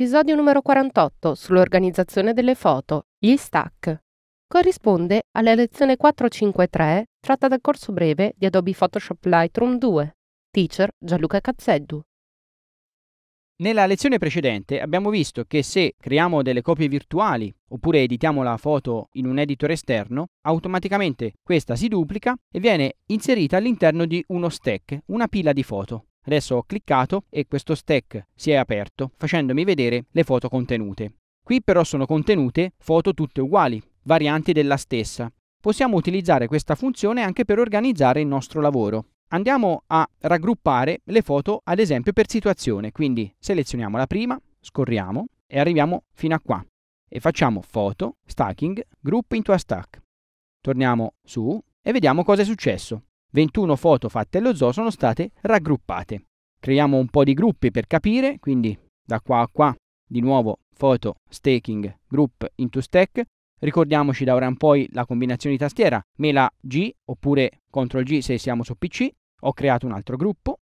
Episodio numero 48 sull'organizzazione delle foto, gli stack. Corrisponde alla lezione 453 tratta dal corso breve di Adobe Photoshop Lightroom 2. Teacher Gianluca Cazzeddu. Nella lezione precedente abbiamo visto che se creiamo delle copie virtuali oppure editiamo la foto in un editor esterno, automaticamente questa si duplica e viene inserita all'interno di uno stack, una pila di foto. Adesso ho cliccato e questo stack si è aperto facendomi vedere le foto contenute. Qui però sono contenute foto tutte uguali, varianti della stessa. Possiamo utilizzare questa funzione anche per organizzare il nostro lavoro. Andiamo a raggruppare le foto ad esempio per situazione, quindi selezioniamo la prima, scorriamo e arriviamo fino a qua e facciamo foto, stacking, group into a stack. Torniamo su e vediamo cosa è successo. 21 foto fatte allo zoo sono state raggruppate. Creiamo un po' di gruppi per capire, quindi da qua a qua di nuovo foto, staking, group into stack. Ricordiamoci da ora in poi la combinazione di tastiera mela G oppure CTRL G se siamo su PC. Ho creato un altro gruppo.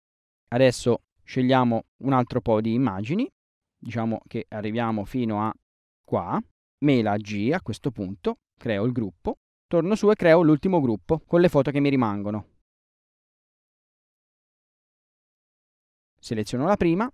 Adesso scegliamo un altro po' di immagini. Diciamo che arriviamo fino a qua. Mela G a questo punto. Creo il gruppo. Torno su e creo l'ultimo gruppo con le foto che mi rimangono. Seleziono la prima,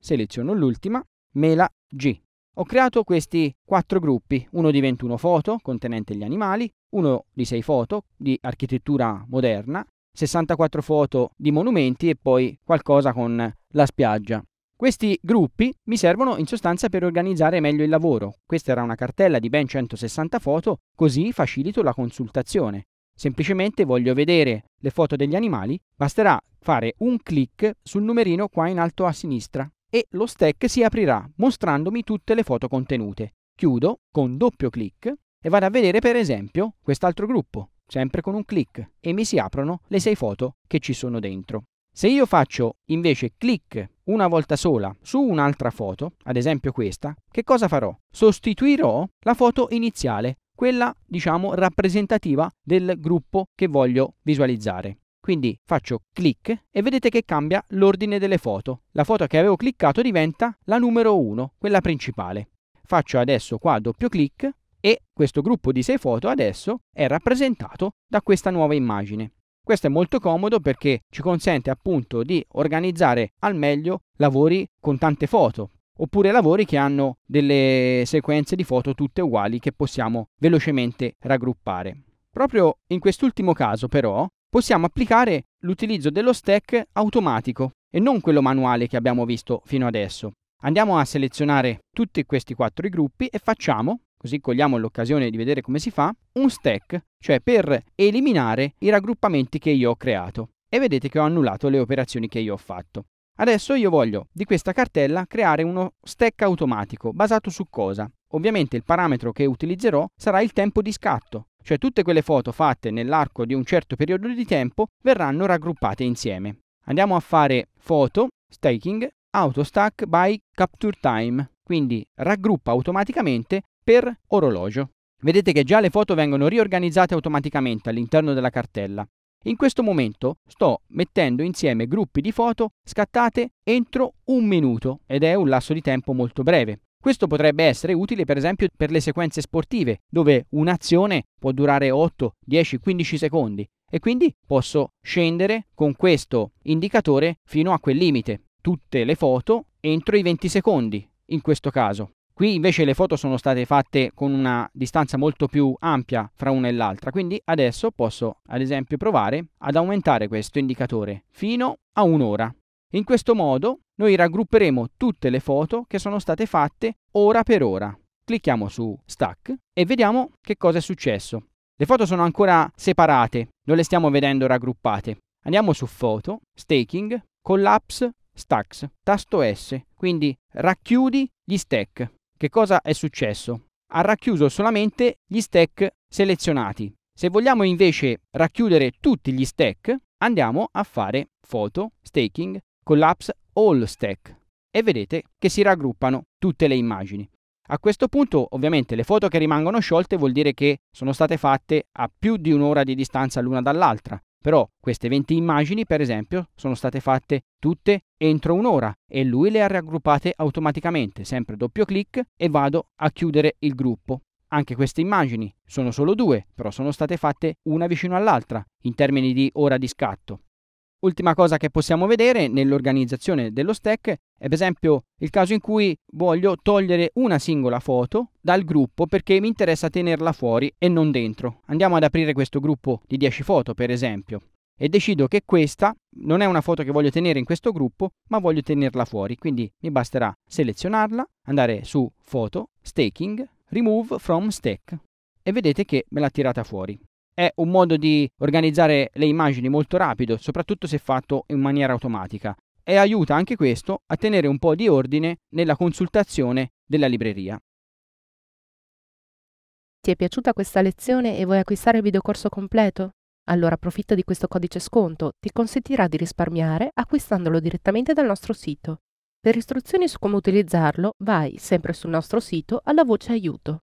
seleziono l'ultima, mela G. Ho creato questi quattro gruppi, uno di 21 foto contenente gli animali, uno di 6 foto di architettura moderna, 64 foto di monumenti e poi qualcosa con la spiaggia. Questi gruppi mi servono in sostanza per organizzare meglio il lavoro. Questa era una cartella di ben 160 foto, così facilito la consultazione. Semplicemente voglio vedere le foto degli animali, basterà fare un clic sul numerino qua in alto a sinistra e lo stack si aprirà mostrandomi tutte le foto contenute. Chiudo con doppio clic e vado a vedere per esempio quest'altro gruppo, sempre con un clic, e mi si aprono le sei foto che ci sono dentro. Se io faccio invece clic una volta sola su un'altra foto, ad esempio questa, che cosa farò? Sostituirò la foto iniziale quella diciamo rappresentativa del gruppo che voglio visualizzare. Quindi faccio clic e vedete che cambia l'ordine delle foto. La foto che avevo cliccato diventa la numero 1, quella principale. Faccio adesso qua doppio clic e questo gruppo di 6 foto adesso è rappresentato da questa nuova immagine. Questo è molto comodo perché ci consente appunto di organizzare al meglio lavori con tante foto, oppure lavori che hanno delle sequenze di foto tutte uguali che possiamo velocemente raggruppare. Proprio in quest'ultimo caso però possiamo applicare l'utilizzo dello stack automatico e non quello manuale che abbiamo visto fino adesso. Andiamo a selezionare tutti questi quattro gruppi e facciamo, così cogliamo l'occasione di vedere come si fa, un stack, cioè per eliminare i raggruppamenti che io ho creato. E vedete che ho annullato le operazioni che io ho fatto. Adesso io voglio di questa cartella creare uno stack automatico basato su cosa? Ovviamente il parametro che utilizzerò sarà il tempo di scatto, cioè tutte quelle foto fatte nell'arco di un certo periodo di tempo verranno raggruppate insieme. Andiamo a fare foto, staking, auto stack by capture time, quindi raggruppa automaticamente per orologio. Vedete che già le foto vengono riorganizzate automaticamente all'interno della cartella. In questo momento sto mettendo insieme gruppi di foto scattate entro un minuto ed è un lasso di tempo molto breve. Questo potrebbe essere utile per esempio per le sequenze sportive, dove un'azione può durare 8, 10, 15 secondi e quindi posso scendere con questo indicatore fino a quel limite. Tutte le foto entro i 20 secondi in questo caso. Qui invece le foto sono state fatte con una distanza molto più ampia fra una e l'altra, quindi adesso posso ad esempio provare ad aumentare questo indicatore fino a un'ora. In questo modo noi raggrupperemo tutte le foto che sono state fatte ora per ora. Clicchiamo su Stack e vediamo che cosa è successo. Le foto sono ancora separate, non le stiamo vedendo raggruppate. Andiamo su Foto, Staking, Collapse stacks, tasto S, quindi racchiudi gli stack. Che cosa è successo? Ha racchiuso solamente gli stack selezionati. Se vogliamo invece racchiudere tutti gli stack, andiamo a fare photo, staking, collapse all stack e vedete che si raggruppano tutte le immagini. A questo punto ovviamente le foto che rimangono sciolte vuol dire che sono state fatte a più di un'ora di distanza l'una dall'altra, però queste 20 immagini per esempio sono state fatte tutte entro un'ora e lui le ha raggruppate automaticamente, sempre doppio clic e vado a chiudere il gruppo. Anche queste immagini sono solo due, però sono state fatte una vicino all'altra in termini di ora di scatto. Ultima cosa che possiamo vedere nell'organizzazione dello stack è per esempio il caso in cui voglio togliere una singola foto dal gruppo perché mi interessa tenerla fuori e non dentro. Andiamo ad aprire questo gruppo di 10 foto per esempio e decido che questa non è una foto che voglio tenere in questo gruppo ma voglio tenerla fuori quindi mi basterà selezionarla andare su foto staking remove from stack e vedete che me l'ha tirata fuori è un modo di organizzare le immagini molto rapido, soprattutto se fatto in maniera automatica, e aiuta anche questo a tenere un po' di ordine nella consultazione della libreria. Ti è piaciuta questa lezione e vuoi acquistare il videocorso completo? Allora approfitta di questo codice sconto, ti consentirà di risparmiare acquistandolo direttamente dal nostro sito. Per istruzioni su come utilizzarlo, vai sempre sul nostro sito alla voce aiuto.